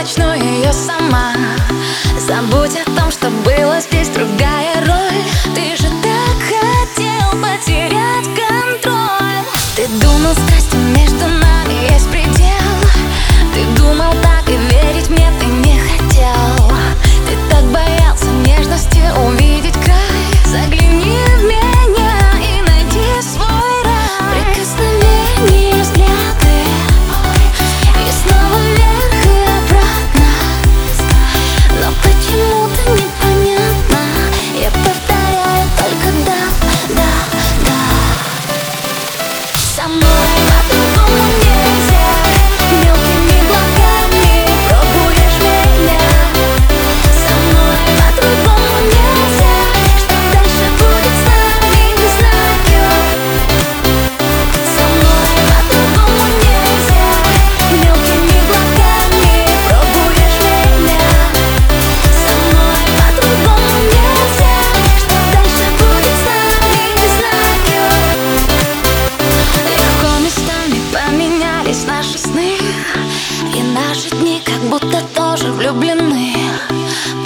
начну ее сама. Забудь о том, что было. дни как будто тоже влюблены.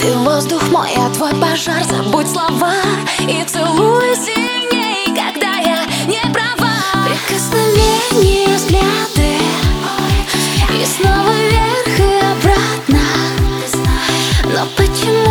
Ты воздух мой, а твой пожар. Забудь слова и целуй сильней Когда я не права. Прикосновение, взгляды. И снова вверх и обратно. Но почему